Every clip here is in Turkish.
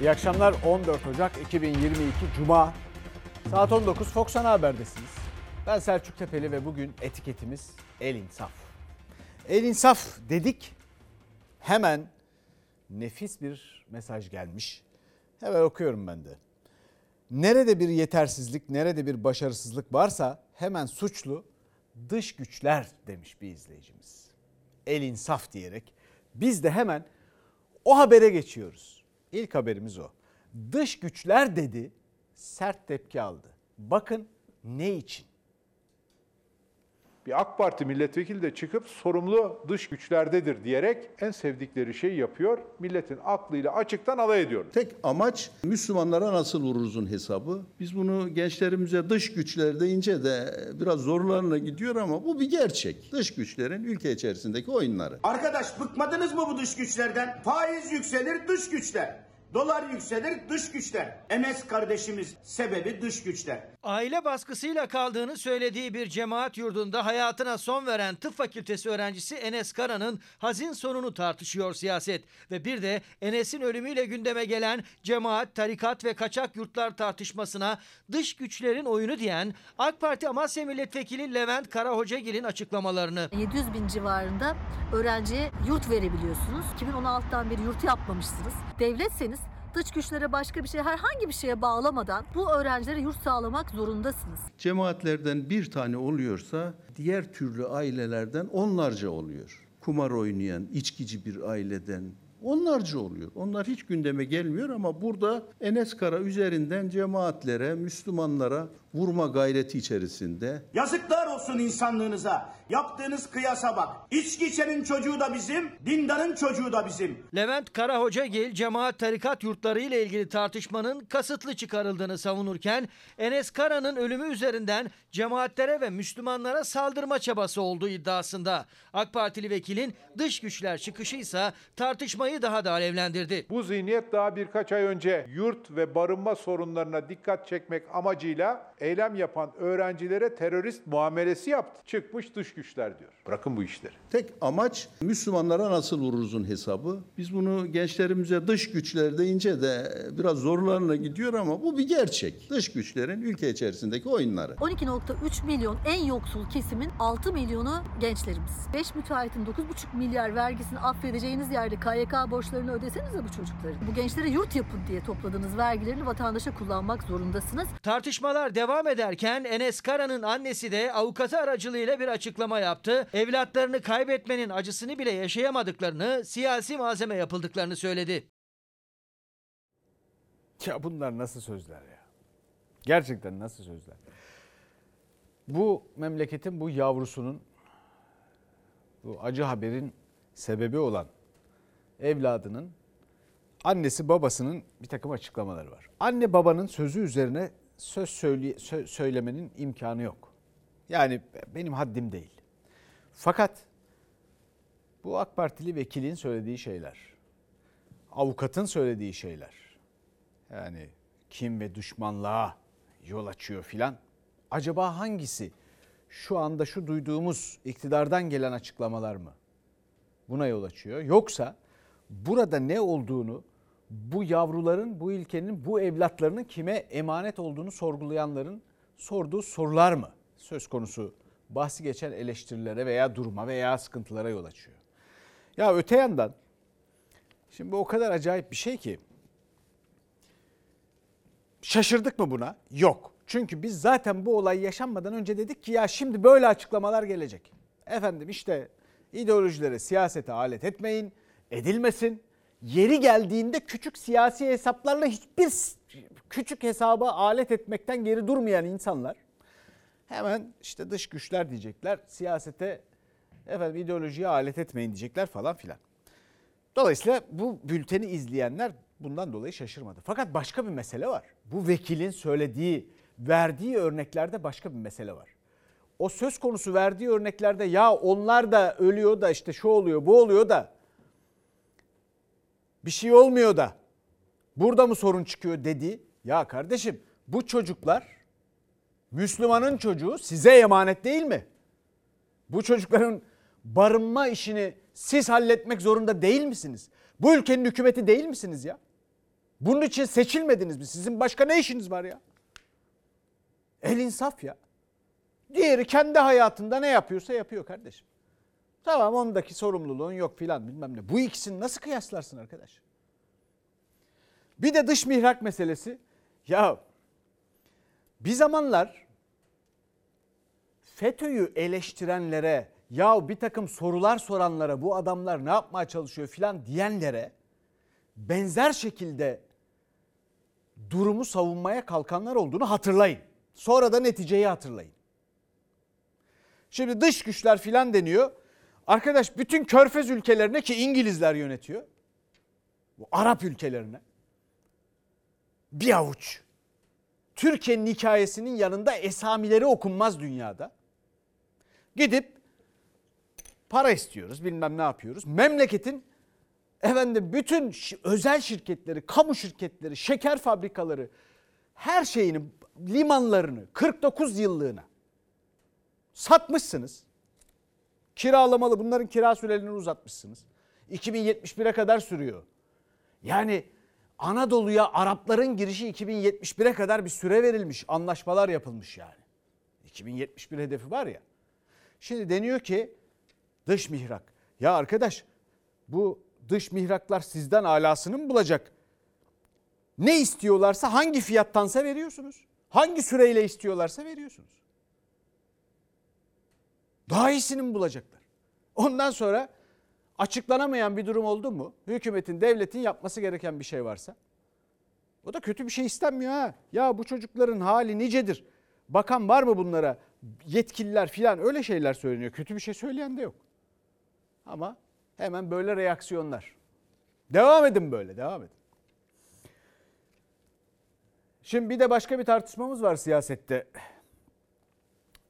İyi akşamlar 14 Ocak 2022 Cuma saat 19 Fox Ana Haber'desiniz. Ben Selçuk Tepeli ve bugün etiketimiz El İnsaf. El İnsaf dedik hemen nefis bir mesaj gelmiş. Hemen okuyorum ben de. Nerede bir yetersizlik, nerede bir başarısızlık varsa hemen suçlu dış güçler demiş bir izleyicimiz. El insaf diyerek biz de hemen o habere geçiyoruz. İlk haberimiz o. Dış güçler dedi, sert tepki aldı. Bakın ne için? Bir AK Parti milletvekili de çıkıp sorumlu dış güçlerdedir diyerek en sevdikleri şeyi yapıyor. Milletin aklıyla açıktan alay ediyorlar. Tek amaç Müslümanlara nasıl vururuzun hesabı. Biz bunu gençlerimize dış güçler deyince de biraz zorlarına gidiyor ama bu bir gerçek. Dış güçlerin ülke içerisindeki oyunları. Arkadaş bıkmadınız mı bu dış güçlerden? Faiz yükselir dış güçler. Dolar yükselir dış güçler. Enes kardeşimiz sebebi dış güçler. Aile baskısıyla kaldığını söylediği bir cemaat yurdunda hayatına son veren tıp fakültesi öğrencisi Enes Kara'nın hazin sonunu tartışıyor siyaset. Ve bir de Enes'in ölümüyle gündeme gelen cemaat, tarikat ve kaçak yurtlar tartışmasına dış güçlerin oyunu diyen AK Parti Amasya Milletvekili Levent Karahocagil'in açıklamalarını. 700 bin civarında öğrenciye yurt verebiliyorsunuz. 2016'dan beri yurt yapmamışsınız. Devletseniz dış güçlere başka bir şey herhangi bir şeye bağlamadan bu öğrencilere yurt sağlamak zorundasınız. Cemaatlerden bir tane oluyorsa diğer türlü ailelerden onlarca oluyor. Kumar oynayan, içkici bir aileden onlarca oluyor. Onlar hiç gündeme gelmiyor ama burada Enes Kara üzerinden cemaatlere, Müslümanlara vurma gayreti içerisinde Yazıklar olsun insanlığınıza. Yaptığınız kıyasa bak. İçki içenin çocuğu da bizim, dindarın çocuğu da bizim. Levent Karahocagil cemaat tarikat yurtları ile ilgili tartışmanın kasıtlı çıkarıldığını savunurken Enes Kara'nın ölümü üzerinden cemaatlere ve Müslümanlara saldırma çabası olduğu iddiasında. AK Partili vekilin dış güçler çıkışı ise tartışmayı daha da alevlendirdi. Bu zihniyet daha birkaç ay önce yurt ve barınma sorunlarına dikkat çekmek amacıyla eylem yapan öğrencilere terörist muamelesi yaptı. Çıkmış dış güçler diyor. Bırakın bu işleri. Tek amaç Müslümanlara nasıl vururuzun hesabı. Biz bunu gençlerimize dış güçler deyince de biraz zorlarına gidiyor ama bu bir gerçek. Dış güçlerin ülke içerisindeki oyunları. 12.3 milyon en yoksul kesimin 6 milyonu gençlerimiz. 5 müteahhitin 9,5 milyar vergisini affedeceğiniz yerde KYK borçlarını ödesenize bu çocukların. Bu gençlere yurt yapın diye topladığınız vergilerini vatandaşa kullanmak zorundasınız. Tartışmalar devam ederken Enes Kara'nın annesi de avukatı aracılığıyla bir açıklama yaptı. Evlatlarını kaybetmenin acısını bile yaşayamadıklarını, siyasi malzeme yapıldıklarını söyledi. Ya bunlar nasıl sözler ya? Gerçekten nasıl sözler? Bu memleketin bu yavrusunun bu acı haberin sebebi olan evladının annesi babasının bir takım açıklamaları var. Anne babanın sözü üzerine söz söyle, sö- söylemenin imkanı yok. Yani benim haddim değil. Fakat bu AK Partili vekilin söylediği şeyler, avukatın söylediği şeyler, yani kim ve düşmanlığa yol açıyor filan. Acaba hangisi şu anda şu duyduğumuz iktidardan gelen açıklamalar mı buna yol açıyor? Yoksa burada ne olduğunu bu yavruların, bu ilkenin, bu evlatlarının kime emanet olduğunu sorgulayanların sorduğu sorular mı söz konusu bahsi geçen eleştirilere veya duruma veya sıkıntılara yol açıyor? Ya öte yandan şimdi bu o kadar acayip bir şey ki Şaşırdık mı buna? Yok. Çünkü biz zaten bu olay yaşanmadan önce dedik ki ya şimdi böyle açıklamalar gelecek. Efendim işte ideolojilere, siyasete alet etmeyin, edilmesin. Yeri geldiğinde küçük siyasi hesaplarla hiçbir küçük hesaba alet etmekten geri durmayan insanlar hemen işte dış güçler diyecekler. Siyasete efendim ideolojiye alet etmeyin diyecekler falan filan. Dolayısıyla bu bülteni izleyenler bundan dolayı şaşırmadı. Fakat başka bir mesele var. Bu vekilin söylediği, verdiği örneklerde başka bir mesele var. O söz konusu verdiği örneklerde ya onlar da ölüyor da işte şu oluyor, bu oluyor da bir şey olmuyor da burada mı sorun çıkıyor dedi. Ya kardeşim bu çocuklar Müslümanın çocuğu size emanet değil mi? Bu çocukların barınma işini siz halletmek zorunda değil misiniz? Bu ülkenin hükümeti değil misiniz ya? Bunun için seçilmediniz mi? Sizin başka ne işiniz var ya? El insaf ya. Diğeri kendi hayatında ne yapıyorsa yapıyor kardeşim. Tamam ondaki sorumluluğun yok filan bilmem ne. Bu ikisini nasıl kıyaslarsın arkadaş? Bir de dış mihrak meselesi. Ya bir zamanlar FETÖ'yü eleştirenlere ya bir takım sorular soranlara bu adamlar ne yapmaya çalışıyor filan diyenlere benzer şekilde durumu savunmaya kalkanlar olduğunu hatırlayın. Sonra da neticeyi hatırlayın. Şimdi dış güçler filan deniyor. Arkadaş bütün körfez ülkelerine ki İngilizler yönetiyor. Bu Arap ülkelerine. Bir avuç. Türkiye'nin hikayesinin yanında esamileri okunmaz dünyada. Gidip para istiyoruz bilmem ne yapıyoruz. Memleketin efendim bütün özel şirketleri, kamu şirketleri, şeker fabrikaları her şeyini, limanlarını 49 yıllığına satmışsınız. Kiralamalı bunların kira sürelerini uzatmışsınız. 2071'e kadar sürüyor. Yani Anadolu'ya Arapların girişi 2071'e kadar bir süre verilmiş. Anlaşmalar yapılmış yani. 2071 hedefi var ya. Şimdi deniyor ki dış mihrak. Ya arkadaş bu dış mihraklar sizden alasını mı bulacak? Ne istiyorlarsa hangi fiyattansa veriyorsunuz. Hangi süreyle istiyorlarsa veriyorsunuz. Daha iyisini mi bulacaklar? Ondan sonra açıklanamayan bir durum oldu mu? Hükümetin, devletin yapması gereken bir şey varsa. O da kötü bir şey istenmiyor ha. Ya bu çocukların hali nicedir. Bakan var mı bunlara? Yetkililer filan öyle şeyler söyleniyor. Kötü bir şey söyleyen de yok. Ama hemen böyle reaksiyonlar. Devam edin böyle, devam edin. Şimdi bir de başka bir tartışmamız var siyasette.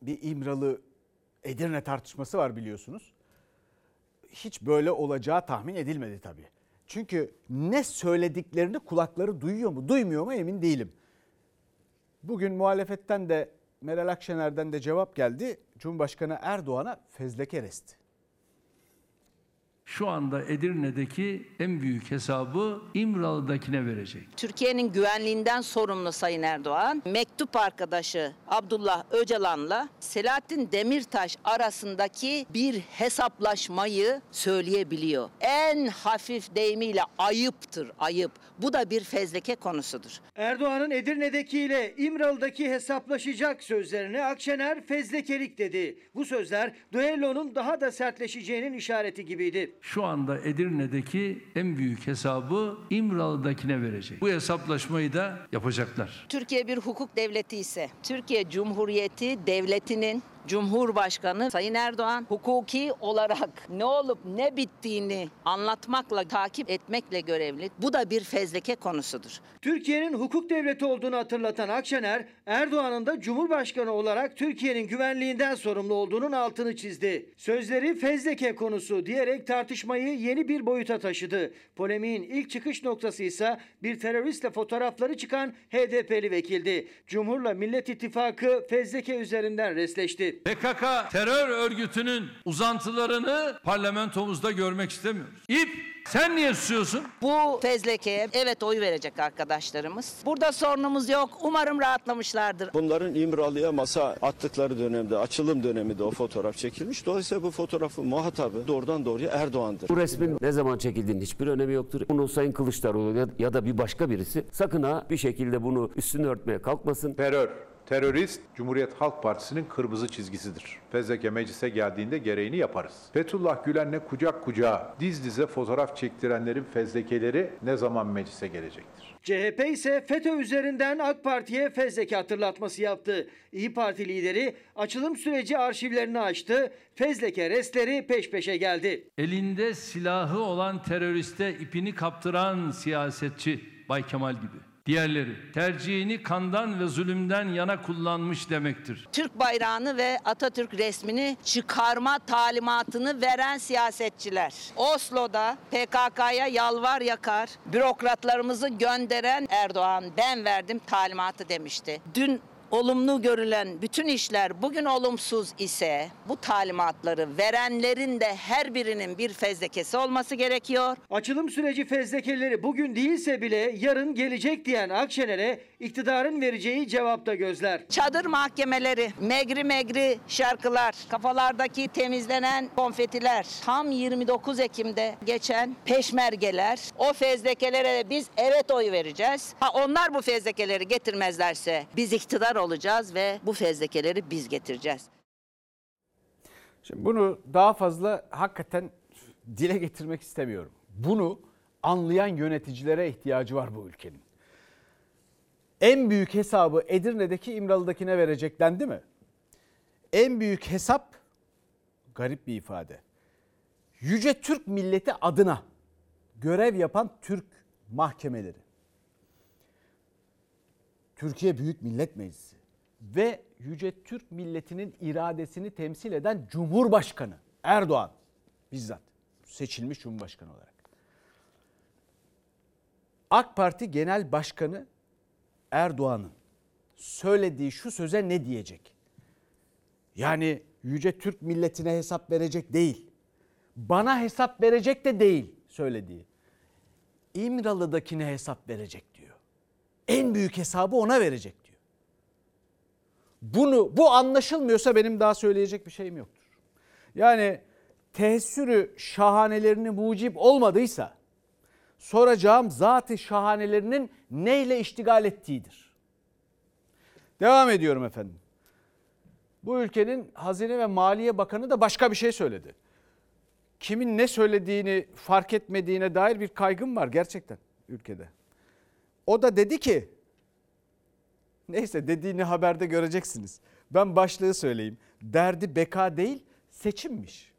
Bir İmralı Edirne tartışması var biliyorsunuz. Hiç böyle olacağı tahmin edilmedi tabii. Çünkü ne söylediklerini kulakları duyuyor mu, duymuyor mu emin değilim. Bugün muhalefetten de Meral Akşener'den de cevap geldi. Cumhurbaşkanı Erdoğan'a fezleke resti şu anda Edirne'deki en büyük hesabı İmralı'dakine verecek. Türkiye'nin güvenliğinden sorumlu Sayın Erdoğan, mektup arkadaşı Abdullah Öcalan'la Selahattin Demirtaş arasındaki bir hesaplaşmayı söyleyebiliyor. En hafif deyimiyle ayıptır, ayıp. Bu da bir fezleke konusudur. Erdoğan'ın Edirne'deki ile İmralı'daki hesaplaşacak sözlerine Akşener fezlekelik dedi. Bu sözler düellonun daha da sertleşeceğinin işareti gibiydi şu anda Edirne'deki en büyük hesabı İmralı'dakine verecek. Bu hesaplaşmayı da yapacaklar. Türkiye bir hukuk devleti ise Türkiye Cumhuriyeti devletinin Cumhurbaşkanı Sayın Erdoğan hukuki olarak ne olup ne bittiğini anlatmakla, takip etmekle görevli. Bu da bir fezleke konusudur. Türkiye'nin hukuk devleti olduğunu hatırlatan Akşener, Erdoğan'ın da Cumhurbaşkanı olarak Türkiye'nin güvenliğinden sorumlu olduğunun altını çizdi. Sözleri fezleke konusu diyerek tartışmayı yeni bir boyuta taşıdı. Polemiğin ilk çıkış noktası ise bir teröristle fotoğrafları çıkan HDP'li vekildi. Cumhurla Millet İttifakı fezleke üzerinden resleşti. PKK terör örgütünün uzantılarını parlamentomuzda görmek istemiyoruz. İp sen niye susuyorsun? Bu fezlekeye evet oy verecek arkadaşlarımız. Burada sorunumuz yok. Umarım rahatlamışlardır. Bunların İmralı'ya masa attıkları dönemde, açılım döneminde o fotoğraf çekilmiş. Dolayısıyla bu fotoğrafın muhatabı doğrudan doğruya Erdoğan'dır. Bu resmin ne zaman çekildiğinin hiçbir önemi yoktur. Bunu Sayın Kılıçdaroğlu ya da bir başka birisi sakın ha bir şekilde bunu üstünü örtmeye kalkmasın. Terör Terörist Cumhuriyet Halk Partisi'nin kırmızı çizgisidir. Fezleke meclise geldiğinde gereğini yaparız. Fethullah Gülen'le kucak kucağa diz dize fotoğraf çektirenlerin fezlekeleri ne zaman meclise gelecektir? CHP ise FETÖ üzerinden AK Parti'ye fezleke hatırlatması yaptı. İyi Parti lideri açılım süreci arşivlerini açtı. Fezleke restleri peş peşe geldi. Elinde silahı olan teröriste ipini kaptıran siyasetçi Bay Kemal gibi. Diğerleri tercihini kandan ve zulümden yana kullanmış demektir. Türk bayrağını ve Atatürk resmini çıkarma talimatını veren siyasetçiler. Oslo'da PKK'ya yalvar yakar, bürokratlarımızı gönderen Erdoğan ben verdim talimatı demişti. Dün olumlu görülen bütün işler bugün olumsuz ise bu talimatları verenlerin de her birinin bir fezlekesi olması gerekiyor. Açılım süreci fezlekeleri bugün değilse bile yarın gelecek diyen Akşener'e iktidarın vereceği cevapta gözler. Çadır mahkemeleri, megri megri şarkılar, kafalardaki temizlenen konfetiler, tam 29 Ekim'de geçen peşmergeler, o fezlekelere biz evet oy vereceğiz. Ha onlar bu fezlekeleri getirmezlerse biz iktidar olacağız ve bu fezlekeleri biz getireceğiz. Şimdi bunu daha fazla hakikaten dile getirmek istemiyorum. Bunu anlayan yöneticilere ihtiyacı var bu ülkenin. En büyük hesabı Edirne'deki İmralı'dakine verecek dendi mi? En büyük hesap garip bir ifade. Yüce Türk milleti adına görev yapan Türk mahkemeleri. Türkiye Büyük Millet Meclisi ve Yüce Türk milletinin iradesini temsil eden Cumhurbaşkanı Erdoğan bizzat seçilmiş Cumhurbaşkanı olarak. AK Parti Genel Başkanı Erdoğan'ın söylediği şu söze ne diyecek? Yani Yüce Türk milletine hesap verecek değil. Bana hesap verecek de değil söylediği. İmralı'dakine hesap verecek. En büyük hesabı ona verecek diyor. Bunu bu anlaşılmıyorsa benim daha söyleyecek bir şeyim yoktur. Yani teessürü şahanelerini mucip olmadıysa soracağım zatı şahanelerinin neyle iştigal ettiğidir. Devam ediyorum efendim. Bu ülkenin Hazine ve Maliye Bakanı da başka bir şey söyledi. Kimin ne söylediğini fark etmediğine dair bir kaygım var gerçekten ülkede. O da dedi ki neyse dediğini haberde göreceksiniz. Ben başlığı söyleyeyim. Derdi beka değil seçimmiş.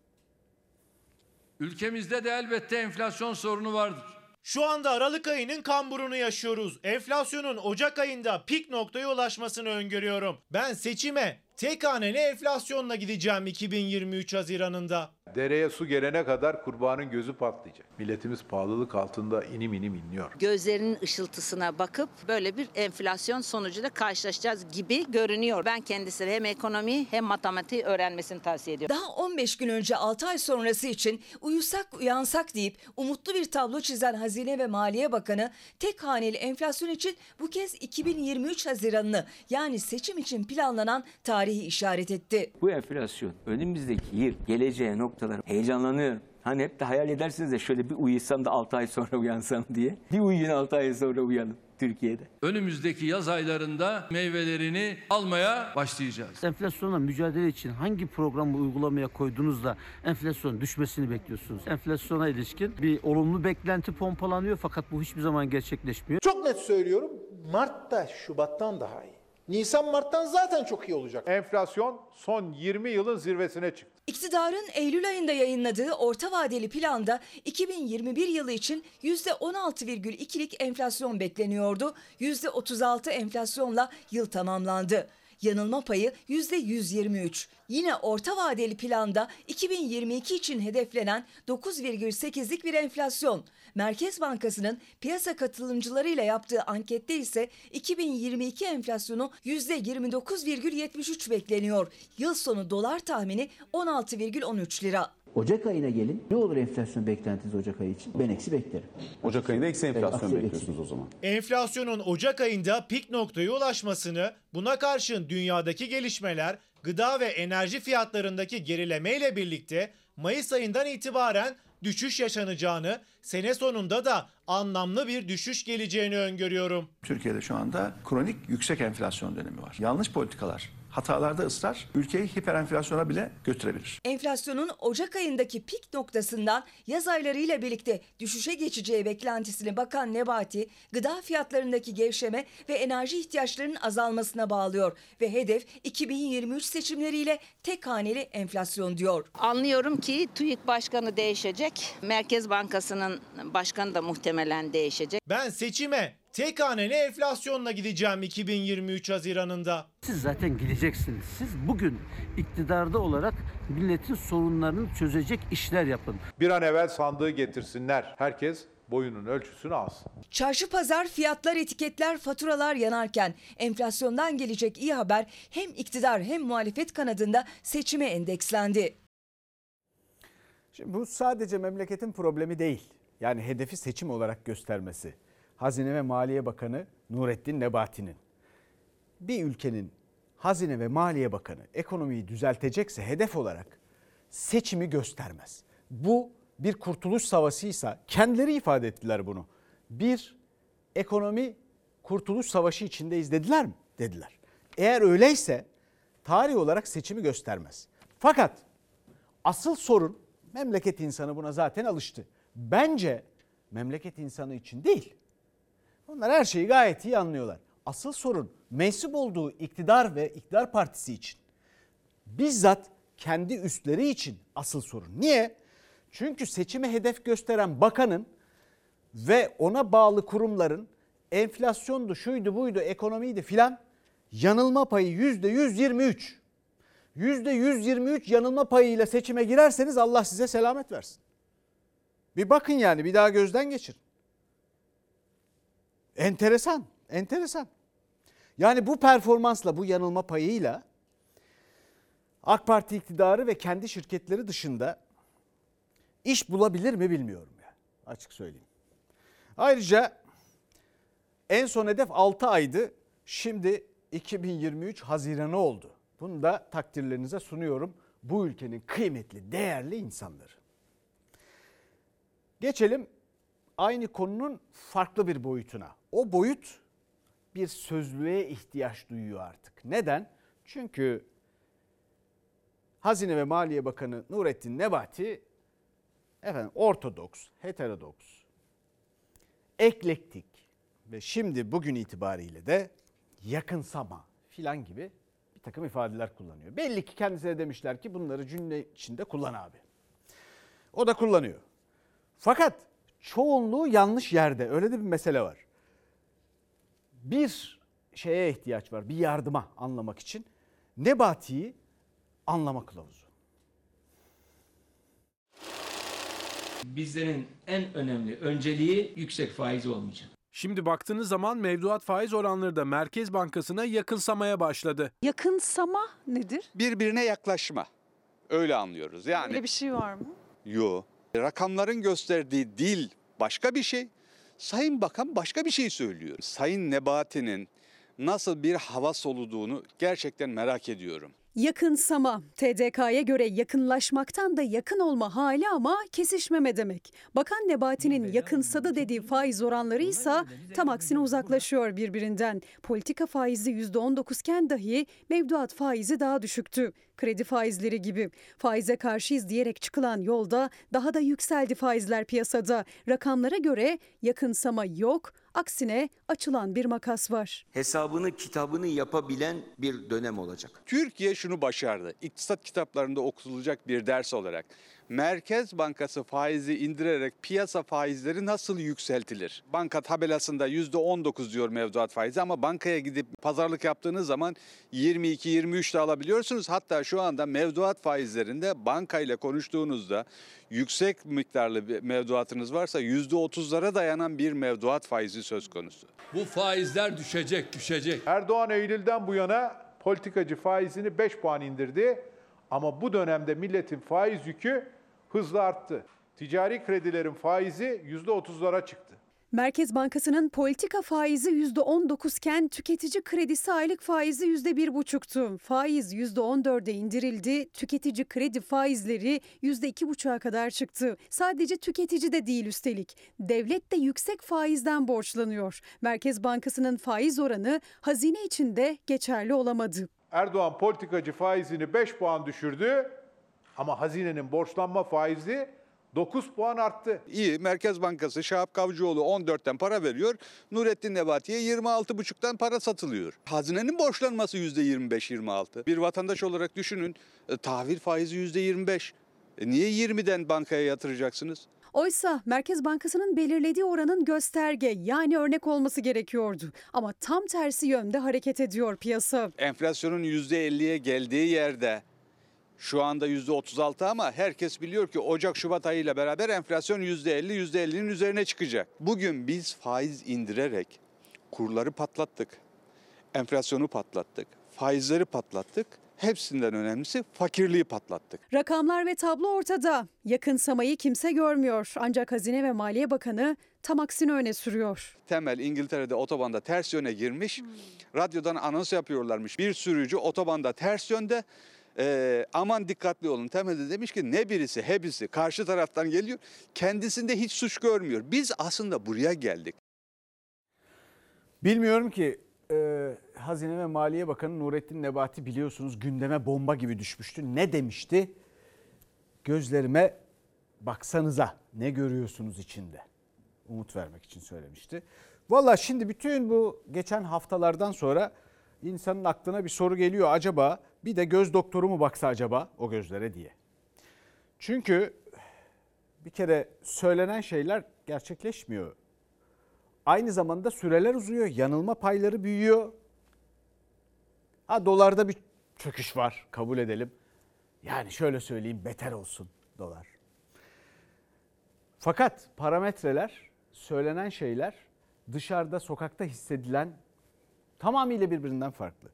Ülkemizde de elbette enflasyon sorunu vardır. Şu anda Aralık ayının kamburunu yaşıyoruz. Enflasyonun Ocak ayında pik noktaya ulaşmasını öngörüyorum. Ben seçime tek haneli enflasyonla gideceğim 2023 Haziran'ında. Dereye su gelene kadar kurbanın gözü patlayacak. Milletimiz pahalılık altında inim inim inliyor. Gözlerinin ışıltısına bakıp böyle bir enflasyon sonucuyla karşılaşacağız gibi görünüyor. Ben kendisine hem ekonomi hem matematiği öğrenmesini tavsiye ediyorum. Daha 15 gün önce 6 ay sonrası için uyusak uyansak deyip umutlu bir tablo çizen Hazine ve Maliye Bakanı tek haneli enflasyon için bu kez 2023 Haziran'ını yani seçim için planlanan tarihi işaret etti. Bu enflasyon önümüzdeki yıl geleceğe noktalar heyecanlanıyorum. Hani hep de hayal edersiniz de şöyle bir uyusam da 6 ay sonra uyansam diye. Bir uyuyun 6 ay sonra uyanın Türkiye'de. Önümüzdeki yaz aylarında meyvelerini almaya başlayacağız. Enflasyonla mücadele için hangi programı uygulamaya koydunuz da enflasyon düşmesini bekliyorsunuz? Enflasyona ilişkin bir olumlu beklenti pompalanıyor fakat bu hiçbir zaman gerçekleşmiyor. Çok net söylüyorum. Mart'ta Şubat'tan daha iyi. Nisan Mart'tan zaten çok iyi olacak. Enflasyon son 20 yılın zirvesine çıktı. İktidarın Eylül ayında yayınladığı orta vadeli planda 2021 yılı için %16,2'lik enflasyon bekleniyordu. %36 enflasyonla yıl tamamlandı. Yanılma payı %123. Yine orta vadeli planda 2022 için hedeflenen 9,8'lik bir enflasyon. Merkez Bankası'nın piyasa katılımcılarıyla yaptığı ankette ise 2022 enflasyonu %29,73 bekleniyor. Yıl sonu dolar tahmini 16,13 lira. Ocak ayına gelin. Ne olur enflasyon beklentiniz Ocak ayı için? Ben eksi beklerim. Ocak ayında eksi enflasyon Evet, bekliyorsunuz o zaman. Enflasyonun Ocak ayında pik noktaya ulaşmasını, buna karşın dünyadaki gelişmeler, gıda ve enerji fiyatlarındaki gerilemeyle birlikte Mayıs ayından itibaren düşüş yaşanacağını, sene sonunda da anlamlı bir düşüş geleceğini öngörüyorum. Türkiye'de şu anda kronik yüksek enflasyon dönemi var. Yanlış politikalar, hatalarda ısrar ülkeyi hiperenflasyona bile götürebilir. Enflasyonun Ocak ayındaki pik noktasından yaz aylarıyla birlikte düşüşe geçeceği beklentisini Bakan Nebati, gıda fiyatlarındaki gevşeme ve enerji ihtiyaçlarının azalmasına bağlıyor ve hedef 2023 seçimleriyle tek haneli enflasyon diyor. Anlıyorum ki TÜİK Başkanı değişecek, Merkez Bankası'nın başkanı da muhtemelen değişecek. Ben seçime Tek haneli enflasyonla gideceğim 2023 Haziran'ında. Siz zaten gideceksiniz. Siz bugün iktidarda olarak milletin sorunlarını çözecek işler yapın. Bir an evvel sandığı getirsinler. Herkes boyunun ölçüsünü alsın. Çarşı pazar fiyatlar, etiketler, faturalar yanarken enflasyondan gelecek iyi haber hem iktidar hem muhalefet kanadında seçime endekslendi. Şimdi bu sadece memleketin problemi değil. Yani hedefi seçim olarak göstermesi. Hazine ve Maliye Bakanı Nurettin Nebati'nin. Bir ülkenin Hazine ve Maliye Bakanı ekonomiyi düzeltecekse hedef olarak seçimi göstermez. Bu bir kurtuluş savaşıysa kendileri ifade ettiler bunu. Bir ekonomi kurtuluş savaşı içindeyiz dediler mi? Dediler. Eğer öyleyse tarih olarak seçimi göstermez. Fakat asıl sorun memleket insanı buna zaten alıştı. Bence memleket insanı için değil. Onlar her şeyi gayet iyi anlıyorlar. Asıl sorun mensup olduğu iktidar ve iktidar partisi için. Bizzat kendi üstleri için asıl sorun. Niye? Çünkü seçime hedef gösteren bakanın ve ona bağlı kurumların enflasyondu, şuydu, buydu, ekonomiydi filan yanılma payı yüzde 123. Yüzde 123 yanılma payıyla seçime girerseniz Allah size selamet versin. Bir bakın yani bir daha gözden geçirin. Enteresan, enteresan. Yani bu performansla, bu yanılma payıyla AK Parti iktidarı ve kendi şirketleri dışında iş bulabilir mi bilmiyorum yani. Açık söyleyeyim. Ayrıca en son hedef 6 aydı. Şimdi 2023 Haziran'ı oldu. Bunu da takdirlerinize sunuyorum. Bu ülkenin kıymetli, değerli insanları. Geçelim aynı konunun farklı bir boyutuna. O boyut bir sözlüğe ihtiyaç duyuyor artık. Neden? Çünkü Hazine ve Maliye Bakanı Nurettin Nebati efendim ortodoks, heterodoks, eklektik ve şimdi bugün itibariyle de yakınsama filan gibi bir takım ifadeler kullanıyor. Belli ki kendisine demişler ki bunları cümle içinde kullan abi. O da kullanıyor. Fakat çoğunluğu yanlış yerde. Öyle de bir mesele var. Bir şeye ihtiyaç var. Bir yardıma anlamak için. Nebati'yi anlama kılavuzu. Bizlerin en önemli önceliği yüksek faiz olmayacak. Şimdi baktığınız zaman mevduat faiz oranları da Merkez Bankası'na yakınsamaya başladı. Yakınsama nedir? Birbirine yaklaşma. Öyle anlıyoruz. Yani Öyle bir şey var mı? yo. Rakamların gösterdiği dil başka bir şey. Sayın Bakan başka bir şey söylüyor. Sayın Nebati'nin nasıl bir hava soluduğunu gerçekten merak ediyorum. Yakınsama, TDK'ya göre yakınlaşmaktan da yakın olma hali ama kesişmeme demek. Bakan Nebati'nin yakınsadı dediği faiz oranları ise tam aksine uzaklaşıyor birbirinden. Politika faizi %19 iken dahi mevduat faizi daha düşüktü. Kredi faizleri gibi. Faize karşıyız diyerek çıkılan yolda daha da yükseldi faizler piyasada. Rakamlara göre yakınsama yok, aksine açılan bir makas var. hesabını kitabını yapabilen bir dönem olacak. Türkiye şunu başardı. İktisat kitaplarında okutulacak bir ders olarak. Merkez Bankası faizi indirerek piyasa faizleri nasıl yükseltilir? Banka tabelasında %19 diyor mevduat faizi ama bankaya gidip pazarlık yaptığınız zaman 22-23 de alabiliyorsunuz. Hatta şu anda mevduat faizlerinde bankayla konuştuğunuzda yüksek miktarlı bir mevduatınız varsa %30'lara dayanan bir mevduat faizi söz konusu. Bu faizler düşecek, düşecek. Erdoğan Eylül'den bu yana politikacı faizini 5 puan indirdi. Ama bu dönemde milletin faiz yükü hızla arttı. Ticari kredilerin faizi %30'lara çıktı. Merkez Bankası'nın politika faizi %19 iken tüketici kredisi aylık faizi %1,5'tu. Faiz %14'e indirildi. Tüketici kredi faizleri %2,5'a kadar çıktı. Sadece tüketici de değil üstelik. Devlet de yüksek faizden borçlanıyor. Merkez Bankası'nın faiz oranı hazine içinde geçerli olamadı. Erdoğan politikacı faizini 5 puan düşürdü ama hazinenin borçlanma faizi 9 puan arttı. İyi Merkez Bankası Şahap Kavcıoğlu 14'ten para veriyor. Nurettin Nebati'ye 26,5'tan para satılıyor. Hazinenin borçlanması %25-26. Bir vatandaş olarak düşünün e, tahvil faizi %25. E niye 20'den bankaya yatıracaksınız? Oysa Merkez Bankası'nın belirlediği oranın gösterge yani örnek olması gerekiyordu. Ama tam tersi yönde hareket ediyor piyasa. Enflasyonun %50'ye geldiği yerde şu anda %36 ama herkes biliyor ki Ocak Şubat ayıyla beraber enflasyon %50 %50'nin üzerine çıkacak. Bugün biz faiz indirerek kurları patlattık. Enflasyonu patlattık. Faizleri patlattık. Hepsinden önemlisi fakirliği patlattık. Rakamlar ve tablo ortada. Yakınsamayı kimse görmüyor. Ancak Hazine ve Maliye Bakanı tam aksini öne sürüyor. Temel İngiltere'de otobanda ters yöne girmiş. Radyodan anons yapıyorlarmış. Bir sürücü otobanda ters yönde Ee, aman dikkatli olun. Temelde demiş ki ne birisi hepsi karşı taraftan geliyor. Kendisinde hiç suç görmüyor. Biz aslında buraya geldik. Bilmiyorum ki e, Hazine ve Maliye Bakanı Nurettin Nebati biliyorsunuz gündeme bomba gibi düşmüştü. Ne demişti? Gözlerime baksanıza ne görüyorsunuz içinde? Umut vermek için söylemişti. Valla şimdi bütün bu geçen haftalardan sonra insanın aklına bir soru geliyor. Acaba bir de göz doktoru mu baksa acaba o gözlere diye. Çünkü bir kere söylenen şeyler gerçekleşmiyor. Aynı zamanda süreler uzuyor, yanılma payları büyüyor. Ha dolarda bir çöküş var, kabul edelim. Yani şöyle söyleyeyim, beter olsun dolar. Fakat parametreler, söylenen şeyler dışarıda, sokakta hissedilen tamamıyla birbirinden farklı.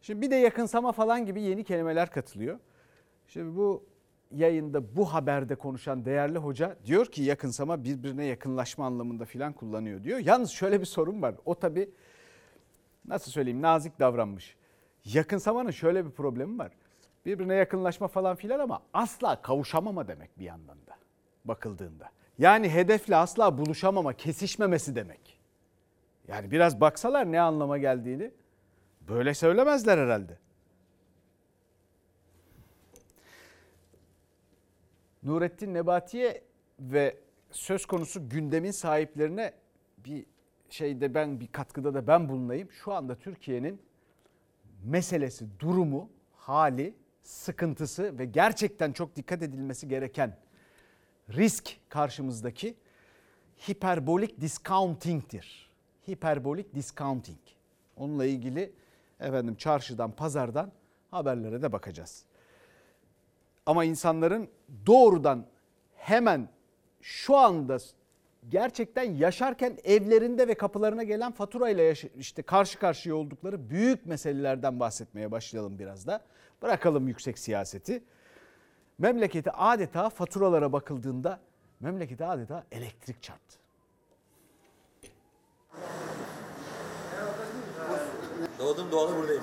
Şimdi bir de yakınsama falan gibi yeni kelimeler katılıyor. Şimdi bu yayında bu haberde konuşan değerli hoca diyor ki yakınsama birbirine yakınlaşma anlamında filan kullanıyor diyor. Yalnız şöyle bir sorun var. O tabi nasıl söyleyeyim nazik davranmış. Yakınsamanın şöyle bir problemi var. Birbirine yakınlaşma falan filan ama asla kavuşamama demek bir yandan da bakıldığında. Yani hedefle asla buluşamama, kesişmemesi demek. Yani biraz baksalar ne anlama geldiğini böyle söylemezler herhalde. Nurettin Nebati'ye ve söz konusu gündemin sahiplerine bir şeyde ben bir katkıda da ben bulunayım. Şu anda Türkiye'nin meselesi, durumu, hali, sıkıntısı ve gerçekten çok dikkat edilmesi gereken risk karşımızdaki hiperbolik discounting'tir. Hiperbolik discounting. Onunla ilgili efendim çarşıdan, pazardan haberlere de bakacağız. Ama insanların doğrudan hemen şu anda gerçekten yaşarken evlerinde ve kapılarına gelen faturayla yaş- işte karşı karşıya oldukları büyük meselelerden bahsetmeye başlayalım biraz da. Bırakalım yüksek siyaseti. Memleketi adeta faturalara bakıldığında memlekete adeta elektrik çarptı. Doğdum doğalı buradayım.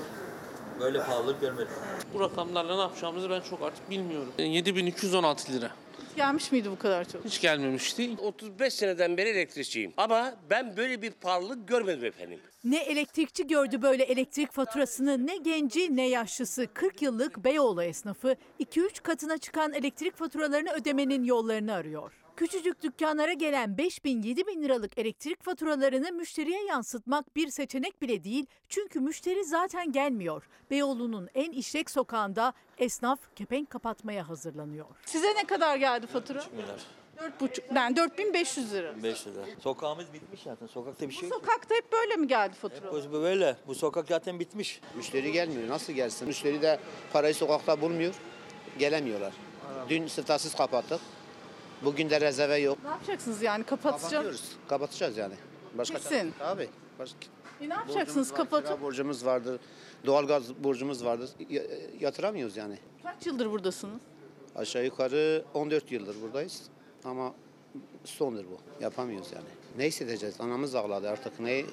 Böyle pahalılık görmedim. Bu rakamlarla ne yapacağımızı ben çok artık bilmiyorum. 7216 lira. Gelmiş miydi bu kadar çok? Hiç gelmemişti. 35 seneden beri elektrikçiyim. Ama ben böyle bir pahalılık görmedim efendim. Ne elektrikçi gördü böyle elektrik faturasını ne genci ne yaşlısı 40 yıllık Beyoğlu esnafı 2-3 katına çıkan elektrik faturalarını ödemenin yollarını arıyor. Küçücük dükkanlara gelen 5 bin 7 bin liralık elektrik faturalarını müşteriye yansıtmak bir seçenek bile değil. Çünkü müşteri zaten gelmiyor. Beyoğlu'nun en işlek sokağında esnaf kepenk kapatmaya hazırlanıyor. Size ne kadar geldi fatura? milyar. 4,5 yani 4500 lira. 5 lira. Sokağımız bitmiş zaten. Sokakta bir şey yok. Sokakta hep böyle mi geldi fatura? Bu böyle. Bu sokak zaten bitmiş. Müşteri gelmiyor. Nasıl gelsin? Müşteri de parayı sokakta bulmuyor. Gelemiyorlar. Dün sırtasız kapattık. Bugün de rezerve yok. Ne yapacaksınız yani kapatacağım? Kapatıyoruz. Kapatacağız yani. Başka Kesin. Tabii. Başka, E ne yapacaksınız borcumuz var, kapatıp? kira borcumuz vardır. Doğalgaz borcumuz vardır. Ya- yatıramıyoruz yani. Kaç yıldır buradasınız? Aşağı yukarı 14 yıldır buradayız. Ama sondur bu. Yapamıyoruz yani. Ne hissedeceğiz? Anamız ağladı artık. Ne,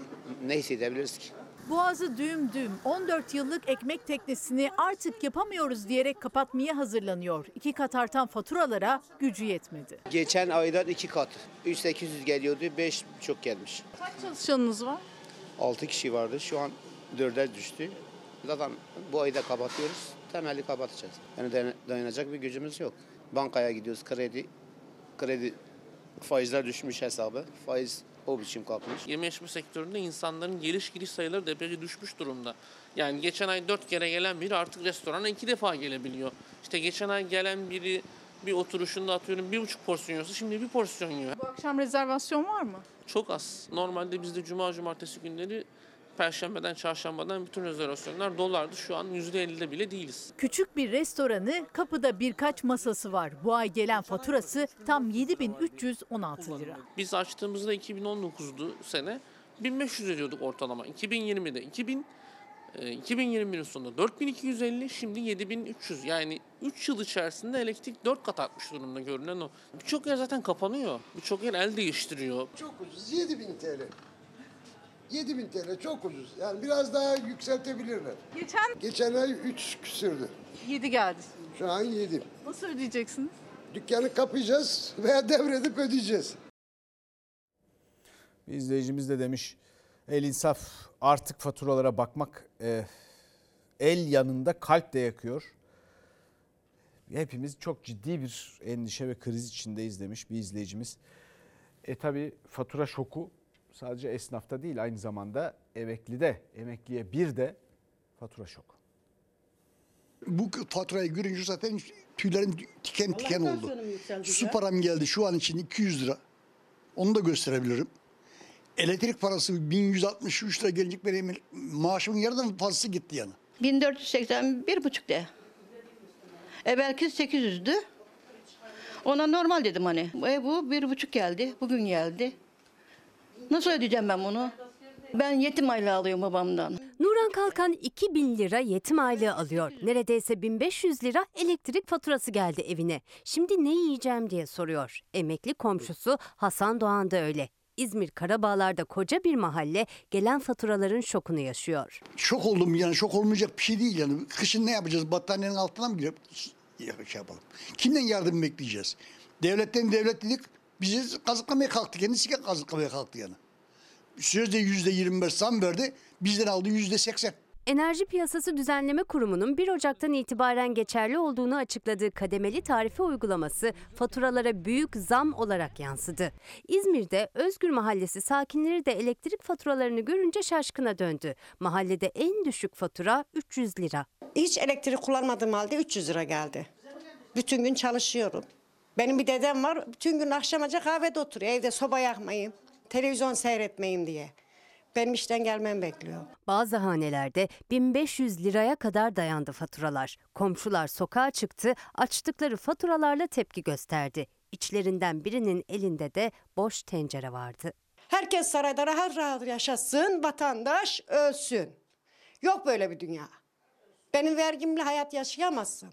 ne hissedebiliriz ki? Boğazı düğüm düğüm 14 yıllık ekmek teknesini artık yapamıyoruz diyerek kapatmaya hazırlanıyor. İki kat artan faturalara gücü yetmedi. Geçen aydan iki kat. 3800 geliyordu, 5 çok gelmiş. Kaç çalışanınız var? 6 kişi vardı. Şu an 4'e düştü. Zaten bu ayda kapatıyoruz. Temelli kapatacağız. Yani dayan- dayanacak bir gücümüz yok. Bankaya gidiyoruz kredi. Kredi faizler düşmüş hesabı. Faiz o biçim kalkmış. Yeme içme sektöründe insanların geliş gidiş sayıları deprece düşmüş durumda. Yani geçen ay dört kere gelen biri artık restorana iki defa gelebiliyor. İşte geçen ay gelen biri Bir oturuşunda atıyorum bir buçuk porsiyon yiyorsa şimdi bir porsiyon yiyor. Bu akşam rezervasyon var mı? Çok az. Normalde bizde cuma cumartesi günleri Perşembeden, çarşambadan bütün rezervasyonlar dolardı. Şu an %50'de bile değiliz. Küçük bir restoranı, kapıda birkaç masası var. Bu ay gelen faturası tam 7316 lira. Biz açtığımızda 2019'du sene 1500 ödüyorduk ortalama. 2020'de 2000 e, 2021'in sonunda 4250 şimdi 7300 yani 3 yıl içerisinde elektrik 4 kat artmış durumda görünen o. Birçok yer zaten kapanıyor. Birçok yer el değiştiriyor. Çok ucuz 7000 TL. 7000 TL çok ucuz. Yani biraz daha yükseltebilirler. Geçen Geçen ay 3 küsürdü. 7 geldi. Şu an 7. Nasıl ödeyeceksiniz? Dükkanı kapayacağız veya devredip ödeyeceğiz. Bir izleyicimiz de demiş el insaf artık faturalara bakmak e, el yanında kalp de yakıyor. Hepimiz çok ciddi bir endişe ve kriz içindeyiz demiş bir izleyicimiz. E tabi fatura şoku sadece esnafta değil aynı zamanda emeklide, emekliye bir de fatura şoku. Bu faturayı görünce zaten tüylerim tiken tiken oldu. Su param geldi şu an için 200 lira. Onu da gösterebilirim. Elektrik parası 1163 lira gelecek benim maaşımın yarıdan fazlası gitti yani. 1481 buçuk de. Evvelki 800'dü. Ona normal dedim hani. E bu bir buçuk geldi. Bugün geldi. Nasıl ödeyeceğim ben bunu? Ben yetim aylığı alıyorum babamdan. Nuran Kalkan 2000 lira yetim aylığı alıyor. Neredeyse 1500 lira elektrik faturası geldi evine. Şimdi ne yiyeceğim diye soruyor. Emekli komşusu Hasan Doğan da öyle. İzmir Karabağlar'da koca bir mahalle gelen faturaların şokunu yaşıyor. Şok oldum yani şok olmayacak bir şey değil yani. Kışın ne yapacağız? Battaniyenin altına mı girip şey yapalım? Kimden yardım bekleyeceğiz? Devletten devlet dedik. Bizi kazıklamaya kalktı. Kendisi kazıklamaya kalktı yani. Sözde yüzde 25 zam verdi. Bizden aldı yüzde 80. Enerji Piyasası Düzenleme Kurumu'nun 1 Ocak'tan itibaren geçerli olduğunu açıkladığı kademeli tarife uygulaması faturalara büyük zam olarak yansıdı. İzmir'de Özgür Mahallesi sakinleri de elektrik faturalarını görünce şaşkına döndü. Mahallede en düşük fatura 300 lira. Hiç elektrik kullanmadığım halde 300 lira geldi. Bütün gün çalışıyorum. Benim bir dedem var. Bütün gün akşamaca kahvede oturuyor. Evde soba yakmayayım, televizyon seyretmeyeyim diye. Benim işten gelmem bekliyor. Bazı hanelerde 1500 liraya kadar dayandı faturalar. Komşular sokağa çıktı, açtıkları faturalarla tepki gösterdi. İçlerinden birinin elinde de boş tencere vardı. Herkes sarayda rahat rahat yaşasın, vatandaş ölsün. Yok böyle bir dünya. Benim vergimle hayat yaşayamazsın.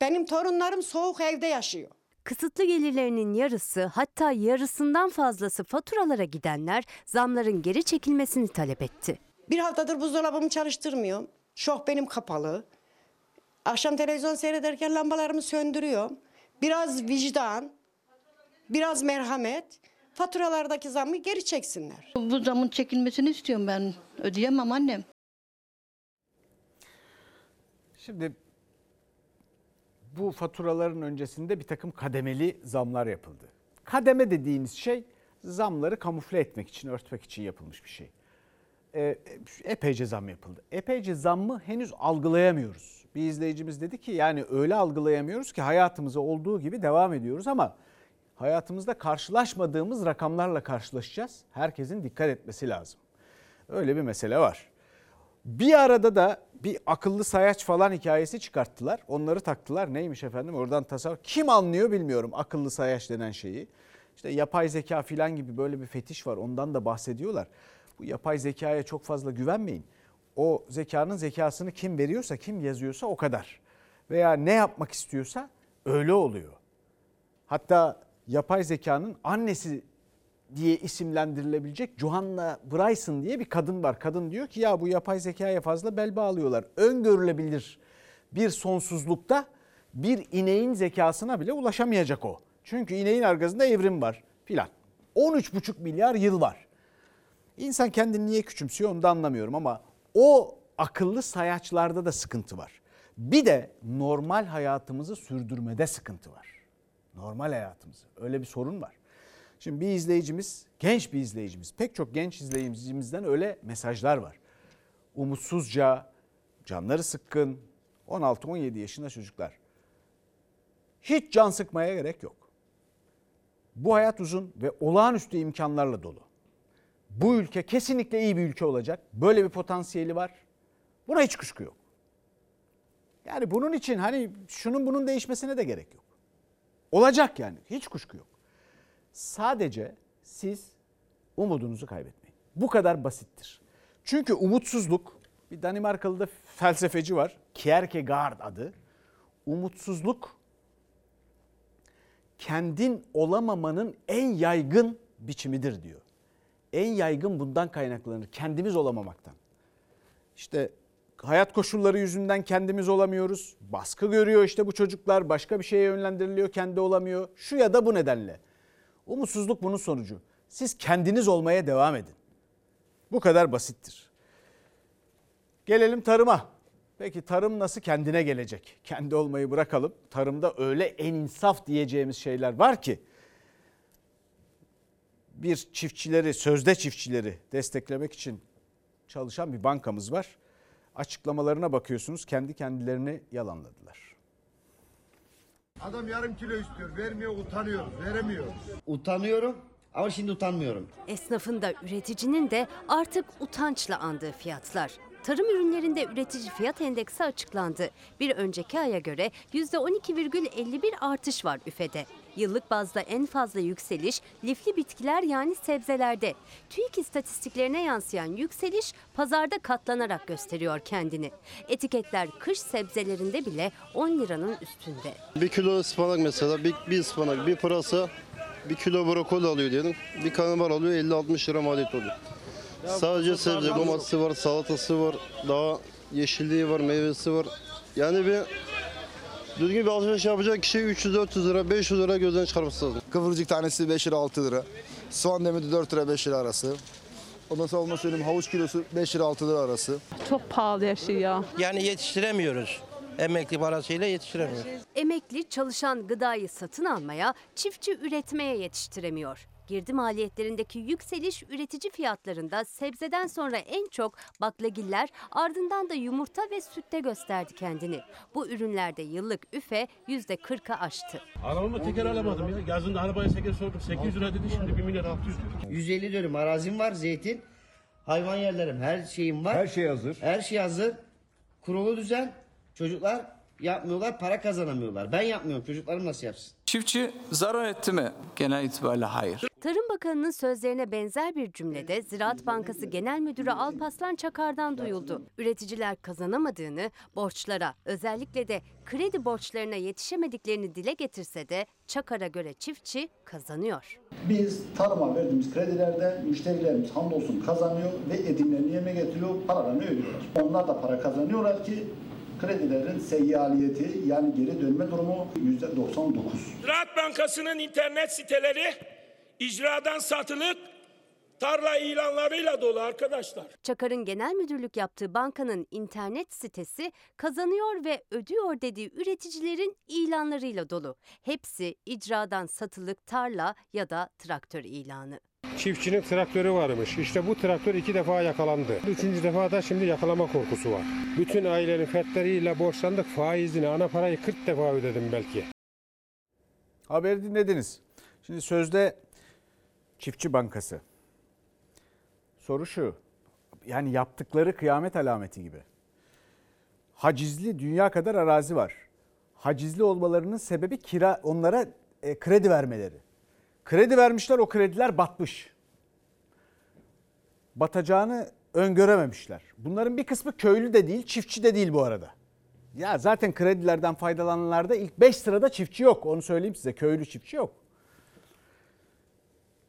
Benim torunlarım soğuk evde yaşıyor. Kısıtlı gelirlerinin yarısı hatta yarısından fazlası faturalara gidenler zamların geri çekilmesini talep etti. Bir haftadır buzdolabımı çalıştırmıyorum. Şok benim kapalı. Akşam televizyon seyrederken lambalarımı söndürüyorum. Biraz vicdan, biraz merhamet. Faturalardaki zammı geri çeksinler. Bu zamın çekilmesini istiyorum ben. Ödeyemem annem. Şimdi bu faturaların öncesinde bir takım kademeli zamlar yapıldı. Kademe dediğiniz şey zamları kamufle etmek için, örtmek için yapılmış bir şey. Ee, epeyce zam yapıldı. Epeyce zammı henüz algılayamıyoruz. Bir izleyicimiz dedi ki yani öyle algılayamıyoruz ki hayatımıza olduğu gibi devam ediyoruz ama hayatımızda karşılaşmadığımız rakamlarla karşılaşacağız. Herkesin dikkat etmesi lazım. Öyle bir mesele var. Bir arada da bir akıllı sayaç falan hikayesi çıkarttılar. Onları taktılar. Neymiş efendim? Oradan tasarruf. Kim anlıyor bilmiyorum akıllı sayaç denen şeyi. İşte yapay zeka falan gibi böyle bir fetiş var. Ondan da bahsediyorlar. Bu yapay zekaya çok fazla güvenmeyin. O zekanın zekasını kim veriyorsa, kim yazıyorsa o kadar. Veya ne yapmak istiyorsa öyle oluyor. Hatta yapay zekanın annesi diye isimlendirilebilecek Johanna Bryson diye bir kadın var. Kadın diyor ki ya bu yapay zekaya fazla bel bağlıyorlar. Öngörülebilir bir sonsuzlukta bir ineğin zekasına bile ulaşamayacak o. Çünkü ineğin arkasında evrim var filan. 13,5 milyar yıl var. İnsan kendini niye küçümsüyor onu da anlamıyorum ama o akıllı sayaçlarda da sıkıntı var. Bir de normal hayatımızı sürdürmede sıkıntı var. Normal hayatımızı. Öyle bir sorun var. Şimdi bir izleyicimiz, genç bir izleyicimiz, pek çok genç izleyicimizden öyle mesajlar var. Umutsuzca, canları sıkkın, 16-17 yaşında çocuklar. Hiç can sıkmaya gerek yok. Bu hayat uzun ve olağanüstü imkanlarla dolu. Bu ülke kesinlikle iyi bir ülke olacak. Böyle bir potansiyeli var. Buna hiç kuşku yok. Yani bunun için hani şunun bunun değişmesine de gerek yok. Olacak yani hiç kuşku yok. Sadece siz umudunuzu kaybetmeyin. Bu kadar basittir. Çünkü umutsuzluk bir Danimarkalı da felsefeci var. Kierkegaard adı. Umutsuzluk kendin olamamanın en yaygın biçimidir diyor. En yaygın bundan kaynaklanır. Kendimiz olamamaktan. İşte hayat koşulları yüzünden kendimiz olamıyoruz. Baskı görüyor işte bu çocuklar. Başka bir şeye yönlendiriliyor, kendi olamıyor. Şu ya da bu nedenle. Umutsuzluk bunun sonucu. Siz kendiniz olmaya devam edin. Bu kadar basittir. Gelelim tarıma. Peki tarım nasıl kendine gelecek? Kendi olmayı bırakalım. Tarımda öyle en insaf diyeceğimiz şeyler var ki bir çiftçileri, sözde çiftçileri desteklemek için çalışan bir bankamız var. Açıklamalarına bakıyorsunuz kendi kendilerini yalanladılar. Adam yarım kilo istiyor, vermiyor, utanıyoruz, veremiyor. Utanıyorum ama şimdi utanmıyorum. Esnafın da üreticinin de artık utançla andığı fiyatlar. Tarım ürünlerinde üretici fiyat endeksi açıklandı. Bir önceki aya göre %12,51 artış var üfede. Yıllık bazda en fazla yükseliş lifli bitkiler yani sebzelerde. TÜİK istatistiklerine yansıyan yükseliş pazarda katlanarak gösteriyor kendini. Etiketler kış sebzelerinde bile 10 liranın üstünde. Bir kilo ıspanak mesela, bir, bir ıspanak, bir pırasa, bir kilo brokoli alıyor diyelim. Bir karnabahar alıyor 50-60 lira maliyet oluyor. Sadece sebze, domatesi var, salatası var, daha yeşilliği var, meyvesi var. Yani bir düzgün bir alışveriş yapacak kişi 300-400 lira, 500 lira gözden çıkarması lazım. Kıvırcık tanesi 5 lira 6 lira. Soğan demiri 4 lira 5 lira arası. Ondan sonra onu söyleyeyim havuç kilosu 5 lira 6 lira arası. Çok pahalı her şey ya. Yani yetiştiremiyoruz. Emekli parasıyla yetiştiremiyoruz. Emekli çalışan gıdayı satın almaya, çiftçi üretmeye yetiştiremiyor. Girdi maliyetlerindeki yükseliş üretici fiyatlarında sebzeden sonra en çok baklagiller ardından da yumurta ve sütte gösterdi kendini. Bu ürünlerde yıllık üfe %40'a aştı. Arabamı teker alamadım ya. Yazında arabaya teker sorduk. 800 lira dedi şimdi 1 milyar 600 lira. 150 dönüm arazim var, zeytin, hayvan yerlerim, her şeyim var. Her şey hazır. Her şey hazır. Kurulu düzen. Çocuklar yapmıyorlar, para kazanamıyorlar. Ben yapmıyorum, çocuklarım nasıl yapsın? Çiftçi zarar etti mi? Genel itibariyle hayır. Tarım Bakanı'nın sözlerine benzer bir cümlede Ziraat Bankası Genel Müdürü Alpaslan Çakar'dan duyuldu. Üreticiler kazanamadığını, borçlara özellikle de kredi borçlarına yetişemediklerini dile getirse de Çakar'a göre çiftçi kazanıyor. Biz tarıma verdiğimiz kredilerde müşterilerimiz hamdolsun kazanıyor ve edimlerini yerine getiriyor, paralarını ödüyorlar. Onlar da para kazanıyorlar ki kredilerin seyyaliyeti yani geri dönme durumu %99. Ziraat Bankası'nın internet siteleri icradan satılık tarla ilanlarıyla dolu arkadaşlar. Çakar'ın genel müdürlük yaptığı bankanın internet sitesi kazanıyor ve ödüyor dediği üreticilerin ilanlarıyla dolu. Hepsi icradan satılık tarla ya da traktör ilanı. Çiftçinin traktörü varmış. İşte bu traktör iki defa yakalandı. Üçüncü defa da şimdi yakalama korkusu var. Bütün ailenin fertleriyle borçlandık. Faizini, ana parayı 40 defa ödedim belki. Haberi dinlediniz. Şimdi sözde Çiftçi Bankası. Soru şu. Yani yaptıkları kıyamet alameti gibi. Hacizli dünya kadar arazi var. Hacizli olmalarının sebebi kira onlara e, kredi vermeleri. Kredi vermişler o krediler batmış. Batacağını öngörememişler. Bunların bir kısmı köylü de değil, çiftçi de değil bu arada. Ya zaten kredilerden faydalananlarda ilk 5 sırada çiftçi yok. Onu söyleyeyim size. Köylü çiftçi yok.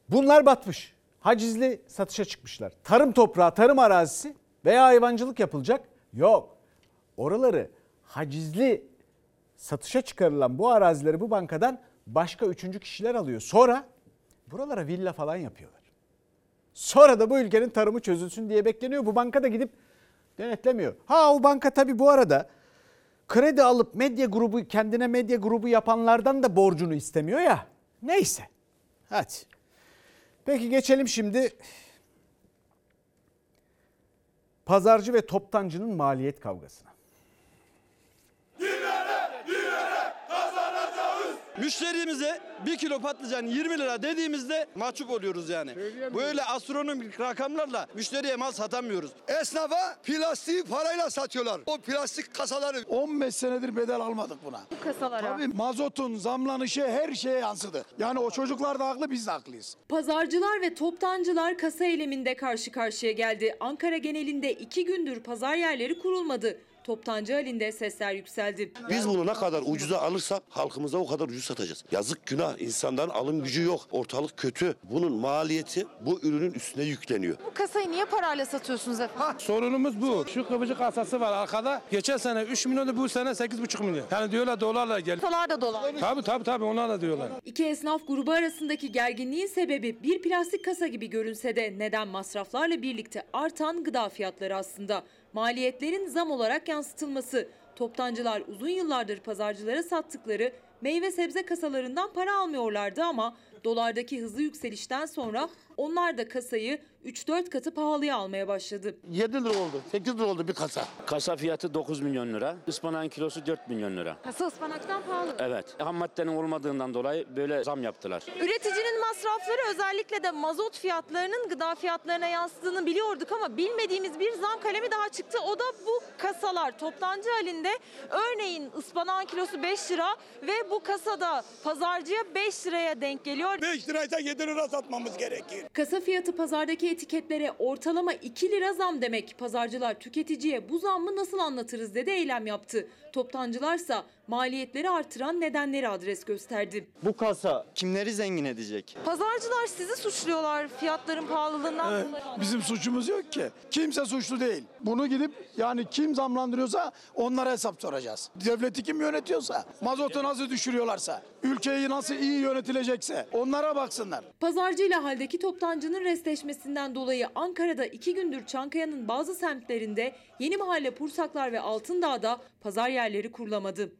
Bunlar batmış. Hacizli satışa çıkmışlar. Tarım toprağı, tarım arazisi veya hayvancılık yapılacak. Yok. Oraları hacizli satışa çıkarılan bu arazileri bu bankadan başka üçüncü kişiler alıyor. Sonra buralara villa falan yapıyorlar. Sonra da bu ülkenin tarımı çözülsün diye bekleniyor. Bu banka da gidip denetlemiyor. Ha o banka tabii bu arada kredi alıp medya grubu kendine medya grubu yapanlardan da borcunu istemiyor ya. Neyse. Hadi. Peki geçelim şimdi pazarcı ve toptancının maliyet kavgasına. Müşterimize bir kilo patlıcan 20 lira dediğimizde mahcup oluyoruz yani. Böyle astronomik rakamlarla müşteriye mal satamıyoruz. Esnafa plastiği parayla satıyorlar. O plastik kasaları. 15 senedir bedel almadık buna. Bu kasalara. Tabii mazotun zamlanışı her şeye yansıdı. Yani o çocuklar da haklı biz de haklıyız. Pazarcılar ve toptancılar kasa eyleminde karşı karşıya geldi. Ankara genelinde iki gündür pazar yerleri kurulmadı. Toptancı halinde sesler yükseldi. Biz bunu ne kadar ucuza alırsak halkımıza o kadar ucuz satacağız. Yazık günah insanların alım gücü yok. Ortalık kötü. Bunun maliyeti bu ürünün üstüne yükleniyor. Bu kasayı niye parayla satıyorsunuz efendim? Sorunumuz bu. Şu kıvıcı kasası var arkada. Geçen sene 3 milyondu bu sene 8,5 milyon. Yani diyorlar dolarla gel. Kasalar da dolar. Tabii tabii tabii onlar da diyorlar. İki esnaf grubu arasındaki gerginliğin sebebi bir plastik kasa gibi görünse de neden masraflarla birlikte artan gıda fiyatları aslında. Maliyetlerin zam olarak yansıtılması. Toptancılar uzun yıllardır pazarcılara sattıkları meyve sebze kasalarından para almıyorlardı ama dolardaki hızlı yükselişten sonra onlar da kasayı 3-4 katı pahalıya almaya başladı. 7 lira oldu. 8 lira oldu bir kasa. Kasa fiyatı 9 milyon lira. Ispanağın kilosu 4 milyon lira. Kasa ıspanaktan pahalı. Evet. Ham maddenin olmadığından dolayı böyle zam yaptılar. Üreticinin masrafları özellikle de mazot fiyatlarının gıda fiyatlarına yansıdığını biliyorduk ama bilmediğimiz bir zam kalemi daha çıktı. O da bu kasalar toptancı halinde. Örneğin ıspanağın kilosu 5 lira ve bu kasada pazarcıya 5 liraya denk geliyor. 5 liraysa 7 lira satmamız gerekir. Kasa fiyatı pazardaki etiketlere ortalama 2 lira zam demek. Pazarcılar tüketiciye bu zammı nasıl anlatırız dedi eylem yaptı. Toptancılarsa maliyetleri artıran nedenleri adres gösterdi. Bu kasa kimleri zengin edecek? Pazarcılar sizi suçluyorlar fiyatların pahalılığından Evet, dolayı. bizim suçumuz yok ki. Kimse suçlu değil. Bunu gidip yani kim zamlandırıyorsa onlara hesap soracağız. Devleti kim yönetiyorsa, mazotu nasıl düşürüyorlarsa, ülkeyi nasıl iyi yönetilecekse onlara baksınlar. Pazarcıyla haldeki toptancının restleşmesinden dolayı Ankara'da iki gündür Çankaya'nın bazı semtlerinde Yeni Mahalle, Pursaklar ve Altındağ'da pazar yerleri kurulamadı.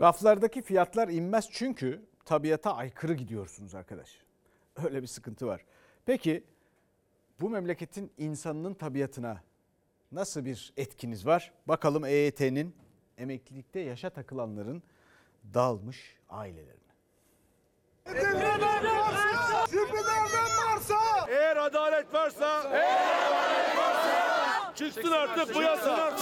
Raflardaki fiyatlar inmez çünkü tabiata aykırı gidiyorsunuz arkadaş. Öyle bir sıkıntı var. Peki bu memleketin insanının tabiatına nasıl bir etkiniz var? Bakalım EYT'nin emeklilikte yaşa takılanların dağılmış ailelerine. Eğer adalet varsa, eğer adalet varsa, çıksın artık bu yasa.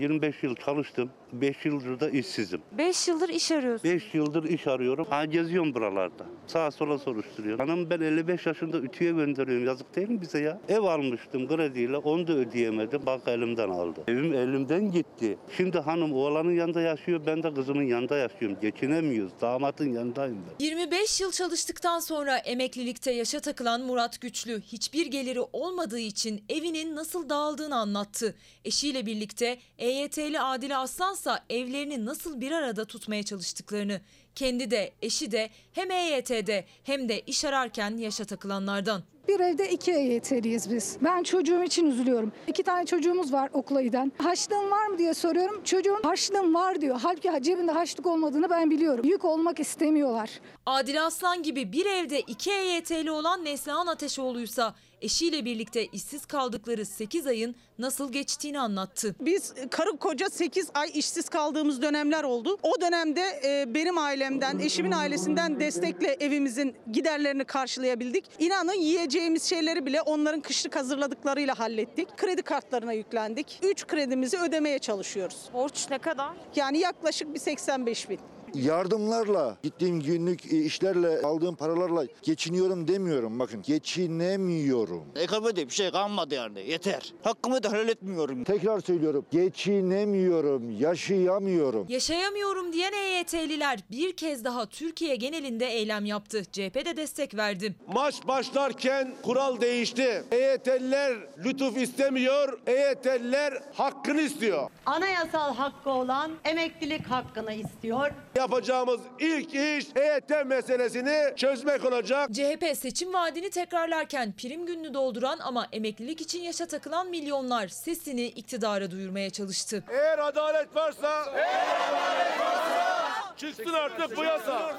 25 yıl çalıştım. 5 yıldır da işsizim. 5 yıldır iş arıyorsun. 5 yıldır iş arıyorum. Ha geziyorum buralarda. Sağa sola soruşturuyorum. Hanım ben 55 yaşında ütüye gönderiyorum. Yazık değil mi bize ya? Ev almıştım krediyle. Onu da ödeyemedim. Bak elimden aldı. Evim elimden gitti. Şimdi hanım oğlanın yanında yaşıyor. Ben de kızımın yanında yaşıyorum. Geçinemiyoruz. Damatın yanındayım ben. 25 yıl çalıştıktan sonra emeklilikte yaşa takılan Murat Güçlü hiçbir geliri olmadığı için evinin nasıl dağıldığını anlattı. Eşiyle birlikte EYT'li Adile Aslansa evlerini nasıl bir arada tutmaya çalıştıklarını, kendi de eşi de hem EYT'de hem de iş ararken yaşa takılanlardan. Bir evde iki EYT'liyiz biz. Ben çocuğum için üzülüyorum. İki tane çocuğumuz var okula giden. Harçlığın var mı diye soruyorum. Çocuğun harçlığım var diyor. Halbuki cebinde harçlık olmadığını ben biliyorum. Yük olmak istemiyorlar. Adile Aslan gibi bir evde iki EYT'li olan Neslihan Ateşoğlu'ysa eşiyle birlikte işsiz kaldıkları 8 ayın nasıl geçtiğini anlattı. Biz karı koca 8 ay işsiz kaldığımız dönemler oldu. O dönemde e, benim ailemden, eşimin ailesinden destekle evimizin giderlerini karşılayabildik. İnanın yiyeceğimiz şeyleri bile onların kışlık hazırladıklarıyla hallettik. Kredi kartlarına yüklendik. 3 kredimizi ödemeye çalışıyoruz. Borç ne kadar? Yani yaklaşık bir 85 bin. Yardımlarla, gittiğim günlük e, işlerle, aldığım paralarla geçiniyorum demiyorum. Bakın geçinemiyorum. Ekonomide bir şey kalmadı yani yeter. Hakkımı da helal etmiyorum. Tekrar söylüyorum. Geçinemiyorum, yaşayamıyorum. Yaşayamıyorum diyen EYT'liler bir kez daha Türkiye genelinde eylem yaptı. CHP de destek verdi. Maç başlarken kural değişti. EYT'liler lütuf istemiyor, EYT'liler hakkını istiyor. Anayasal hakkı olan emeklilik hakkını istiyor. Yapacağımız ilk iş EYT meselesini çözmek olacak. CHP seçim vaadini tekrarlarken prim gününü dolduran ama emeklilik için yaşa takılan milyonlar sesini iktidara duyurmaya çalıştı. Eğer adalet varsa, eğer adalet varsa, çıksın artık bu yasa.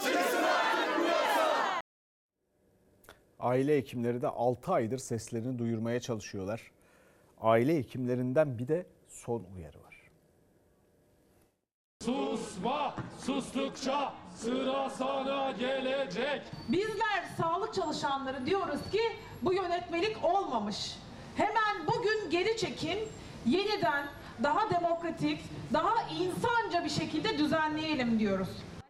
Aile hekimleri de 6 aydır seslerini duyurmaya çalışıyorlar. Aile hekimlerinden bir de son uyarı Susma, sustukça sıra sana gelecek. Bizler sağlık çalışanları diyoruz ki bu yönetmelik olmamış. Hemen bugün geri çekin, yeniden daha demokratik, daha insanca bir şekilde düzenleyelim diyoruz.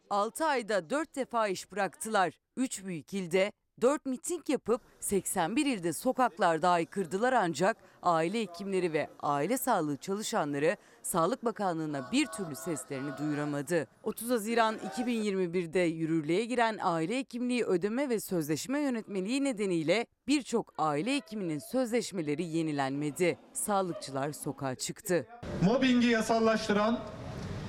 6 ayda 4 defa iş bıraktılar. 3 büyük ilde 4 miting yapıp 81 ilde sokaklarda aykırdılar ancak aile hekimleri ve aile sağlığı çalışanları Sağlık Bakanlığı'na bir türlü seslerini duyuramadı. 30 Haziran 2021'de yürürlüğe giren aile hekimliği ödeme ve sözleşme yönetmeliği nedeniyle birçok aile hekiminin sözleşmeleri yenilenmedi. Sağlıkçılar sokağa çıktı. Mobbingi yasallaştıran,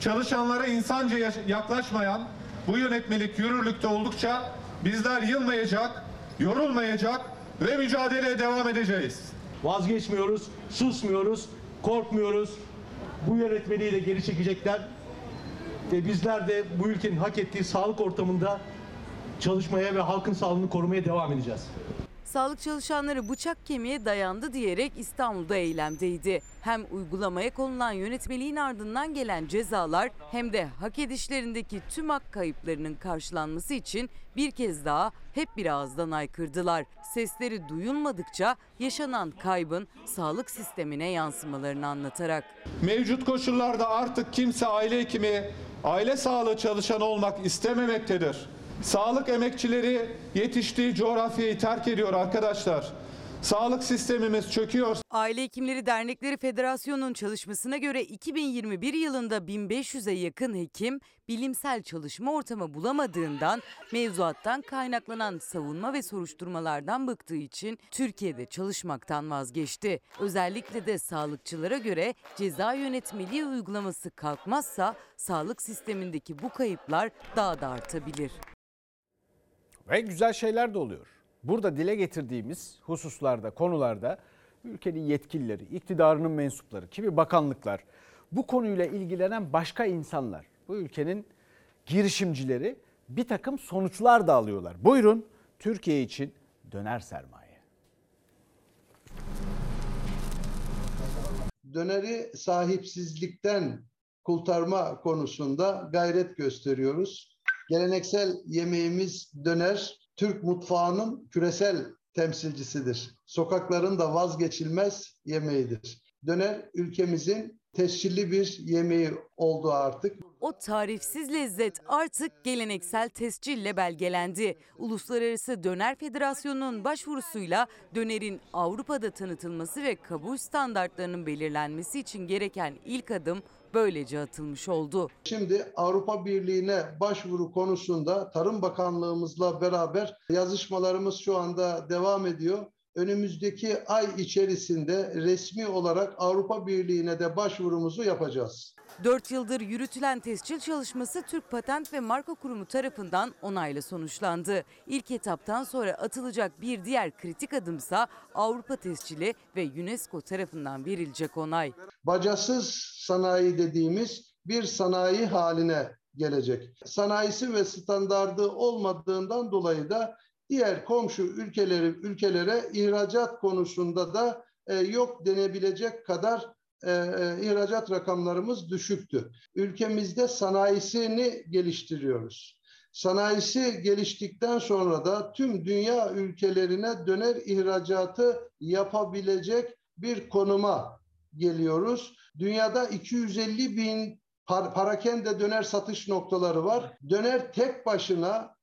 çalışanlara insanca yaklaşmayan bu yönetmelik yürürlükte oldukça bizler yılmayacak, yorulmayacak ve mücadeleye devam edeceğiz. Vazgeçmiyoruz, susmuyoruz, korkmuyoruz. Bu yönetmeliği de geri çekecekler. Ve bizler de bu ülkenin hak ettiği sağlık ortamında çalışmaya ve halkın sağlığını korumaya devam edeceğiz. Sağlık çalışanları bıçak kemiğe dayandı diyerek İstanbul'da eylemdeydi. Hem uygulamaya konulan yönetmeliğin ardından gelen cezalar hem de hak edişlerindeki tüm hak kayıplarının karşılanması için bir kez daha hep bir ağızdan aykırdılar. Sesleri duyulmadıkça yaşanan kaybın sağlık sistemine yansımalarını anlatarak. Mevcut koşullarda artık kimse aile hekimi, aile sağlığı çalışanı olmak istememektedir. Sağlık emekçileri yetiştiği coğrafyayı terk ediyor arkadaşlar. Sağlık sistemimiz çöküyor. Aile Hekimleri Dernekleri Federasyonu'nun çalışmasına göre 2021 yılında 1500'e yakın hekim bilimsel çalışma ortamı bulamadığından mevzuattan kaynaklanan savunma ve soruşturmalardan bıktığı için Türkiye'de çalışmaktan vazgeçti. Özellikle de sağlıkçılara göre ceza yönetmeliği uygulaması kalkmazsa sağlık sistemindeki bu kayıplar daha da artabilir. Ve güzel şeyler de oluyor. Burada dile getirdiğimiz hususlarda, konularda ülkenin yetkilileri, iktidarının mensupları, kimi bakanlıklar, bu konuyla ilgilenen başka insanlar, bu ülkenin girişimcileri bir takım sonuçlar da alıyorlar. Buyurun Türkiye için döner sermaye. döneri sahipsizlikten kurtarma konusunda gayret gösteriyoruz. Geleneksel yemeğimiz döner, Türk mutfağının küresel temsilcisidir. Sokakların da vazgeçilmez yemeğidir. Döner ülkemizin tescilli bir yemeği oldu artık. O tarifsiz lezzet artık geleneksel tescille belgelendi. Uluslararası Döner Federasyonu'nun başvurusuyla dönerin Avrupa'da tanıtılması ve kabul standartlarının belirlenmesi için gereken ilk adım böylece atılmış oldu. Şimdi Avrupa Birliği'ne başvuru konusunda Tarım Bakanlığımızla beraber yazışmalarımız şu anda devam ediyor. Önümüzdeki ay içerisinde resmi olarak Avrupa Birliği'ne de başvurumuzu yapacağız. 4 yıldır yürütülen tescil çalışması Türk Patent ve Marka Kurumu tarafından onayla sonuçlandı. İlk etaptan sonra atılacak bir diğer kritik adımsa Avrupa tescili ve UNESCO tarafından verilecek onay. Bacasız sanayi dediğimiz bir sanayi haline gelecek. Sanayisi ve standardı olmadığından dolayı da diğer komşu ülkeleri ülkelere ihracat konusunda da e, yok denebilecek kadar e, e, ihracat rakamlarımız düşüktü. Ülkemizde sanayisini geliştiriyoruz. Sanayisi geliştikten sonra da tüm dünya ülkelerine döner ihracatı yapabilecek bir konuma geliyoruz. Dünyada 250 bin par parakende döner satış noktaları var. Döner tek başına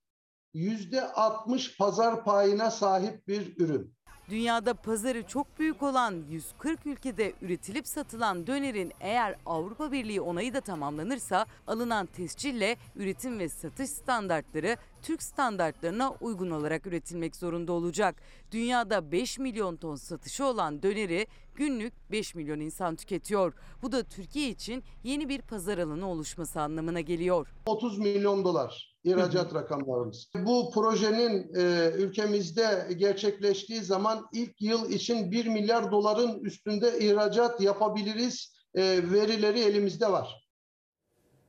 yüzde 60 pazar payına sahip bir ürün. Dünyada pazarı çok büyük olan 140 ülkede üretilip satılan dönerin eğer Avrupa Birliği onayı da tamamlanırsa alınan tescille üretim ve satış standartları Türk standartlarına uygun olarak üretilmek zorunda olacak. Dünyada 5 milyon ton satışı olan döneri günlük 5 milyon insan tüketiyor. Bu da Türkiye için yeni bir pazar alanı oluşması anlamına geliyor. 30 milyon dolar ihracat rakamlarımız. Bu projenin e, ülkemizde gerçekleştiği zaman ilk yıl için 1 milyar doların üstünde ihracat yapabiliriz. E, verileri elimizde var.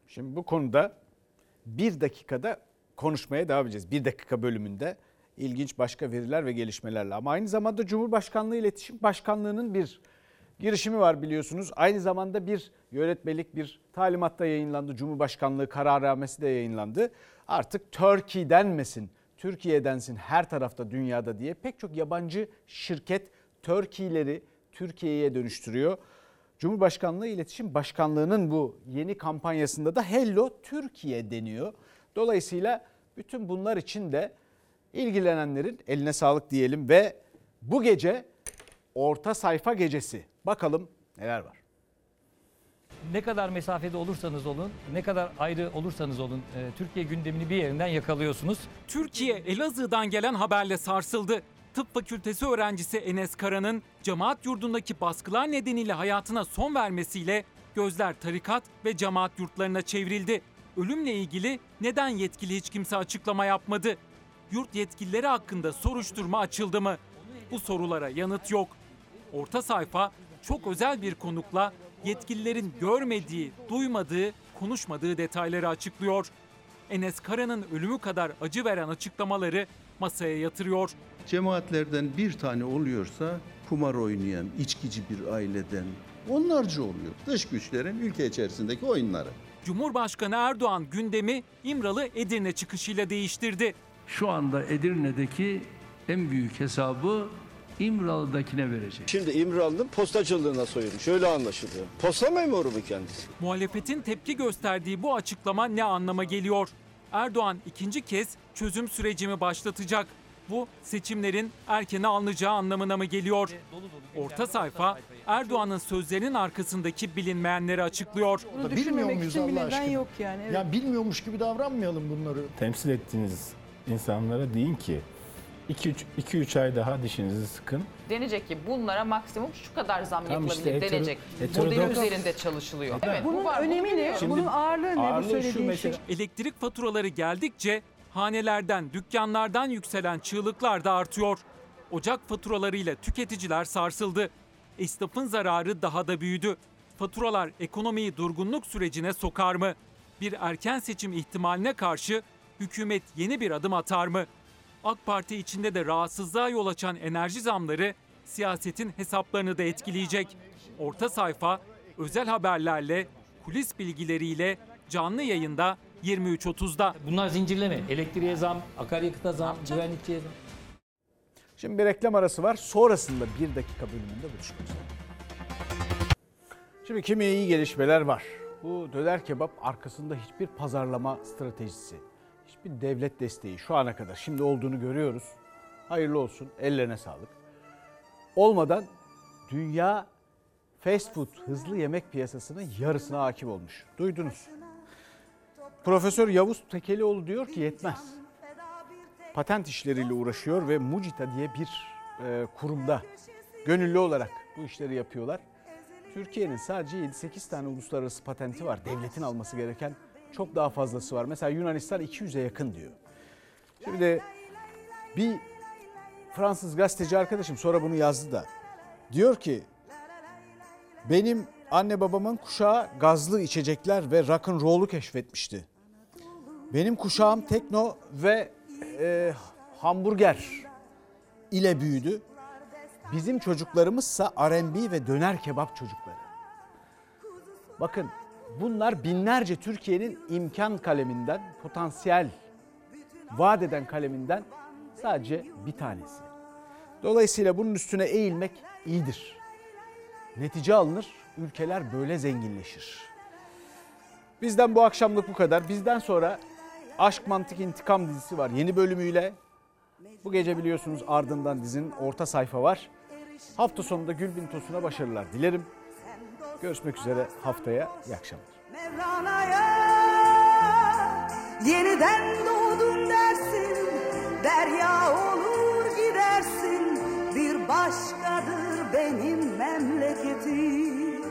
Şimdi bu konuda bir dakikada konuşmaya devam edeceğiz. Bir dakika bölümünde ilginç başka veriler ve gelişmelerle. Ama aynı zamanda Cumhurbaşkanlığı İletişim Başkanlığı'nın bir girişimi var biliyorsunuz. Aynı zamanda bir yönetmelik bir talimatta yayınlandı. Cumhurbaşkanlığı kararnamesi de yayınlandı. Artık Turkey denmesin, Türkiye densin her tarafta dünyada diye pek çok yabancı şirket Turkey'leri Türkiye'ye dönüştürüyor. Cumhurbaşkanlığı İletişim Başkanlığı'nın bu yeni kampanyasında da Hello Türkiye deniyor. Dolayısıyla bütün bunlar için de ilgilenenlerin eline sağlık diyelim ve bu gece orta sayfa gecesi. Bakalım neler var. Ne kadar mesafede olursanız olun, ne kadar ayrı olursanız olun e, Türkiye gündemini bir yerinden yakalıyorsunuz. Türkiye Elazığ'dan gelen haberle sarsıldı. Tıp fakültesi öğrencisi Enes Kara'nın cemaat yurdundaki baskılar nedeniyle hayatına son vermesiyle gözler tarikat ve cemaat yurtlarına çevrildi. Ölümle ilgili neden yetkili hiç kimse açıklama yapmadı? Yurt yetkilileri hakkında soruşturma açıldı mı? Bu sorulara yanıt yok. Orta sayfa çok özel bir konukla yetkililerin görmediği, duymadığı, konuşmadığı detayları açıklıyor. Enes Kara'nın ölümü kadar acı veren açıklamaları masaya yatırıyor. Cemaatlerden bir tane oluyorsa kumar oynayan, içkici bir aileden onlarca oluyor. Dış güçlerin ülke içerisindeki oyunları. Cumhurbaşkanı Erdoğan gündemi İmralı Edirne çıkışıyla değiştirdi. Şu anda Edirne'deki en büyük hesabı İmralı'dakine verecek. Şimdi İmralı'nın postacılığına soyulmuş. Şöyle anlaşılıyor. Posta memuru mu kendisi? Muhalefetin tepki gösterdiği bu açıklama ne anlama geliyor? Erdoğan ikinci kez çözüm sürecimi başlatacak. Bu seçimlerin erkene alınacağı anlamına mı geliyor? Orta sayfa Erdoğan'ın sözlerinin arkasındaki bilinmeyenleri açıklıyor. Bilmiyor muyuz Allah aşkına? yok yani. evet. Ya bilmiyormuş gibi davranmayalım bunları. temsil ettiğiniz insanlara deyin ki 2-3 ay daha dişinizi sıkın. Denecek ki bunlara maksimum şu kadar zam Tam yapılabilir işte hetero- denecek. heterodoks- Modeli üzerinde çalışılıyor. Evet, bu Bunun var, bunu önemi ne? biliyoruz. Şimdi Bunun ağırlığı ne? Bu ağırlığı şu söylediğin mesela- şey. Elektrik faturaları geldikçe hanelerden, dükkanlardan yükselen çığlıklar da artıyor. Ocak faturalarıyla tüketiciler sarsıldı. Esnafın zararı daha da büyüdü. Faturalar ekonomiyi durgunluk sürecine sokar mı? Bir erken seçim ihtimaline karşı hükümet yeni bir adım atar mı? AK Parti içinde de rahatsızlığa yol açan enerji zamları siyasetin hesaplarını da etkileyecek. Orta sayfa özel haberlerle, kulis bilgileriyle canlı yayında 23.30'da. Bunlar zincirleme. Elektriğe zam, akaryakıta zam, güvenlikçiye zam. Şimdi bir reklam arası var. Sonrasında bir dakika bölümünde buluşmak üzere. Şimdi kimi iyi gelişmeler var. Bu döner kebap arkasında hiçbir pazarlama stratejisi, hiçbir devlet desteği şu ana kadar şimdi olduğunu görüyoruz. Hayırlı olsun, ellerine sağlık. Olmadan dünya fast food, hızlı yemek piyasasının yarısına hakim olmuş. Duydunuz. Profesör Yavuz Tekelioğlu diyor ki yetmez. Patent işleriyle uğraşıyor ve Mucita diye bir e, kurumda gönüllü olarak bu işleri yapıyorlar. Türkiye'nin sadece 7-8 tane uluslararası patenti var. Devletin alması gereken çok daha fazlası var. Mesela Yunanistan 200'e yakın diyor. Şimdi bir Fransız gazeteci arkadaşım sonra bunu yazdı da. Diyor ki benim anne babamın kuşağı gazlı içecekler ve rock and roll'u keşfetmişti. Benim kuşağım tekno ve e, hamburger ile büyüdü. Bizim çocuklarımızsa R&B ve döner kebap çocukları. Bakın bunlar binlerce Türkiye'nin imkan kaleminden, potansiyel vaat kaleminden sadece bir tanesi. Dolayısıyla bunun üstüne eğilmek iyidir. Netice alınır, ülkeler böyle zenginleşir. Bizden bu akşamlık bu kadar. Bizden sonra Aşk Mantık İntikam dizisi var yeni bölümüyle. Bu gece biliyorsunuz ardından dizinin orta sayfa var. Hafta sonunda Gülbin Tosun'a başarılar dilerim. Görüşmek üzere haftaya. İyi akşamlar. Mevlana'ya yeniden doğdun dersin derya olur gidersin bir başkadır benim memleketim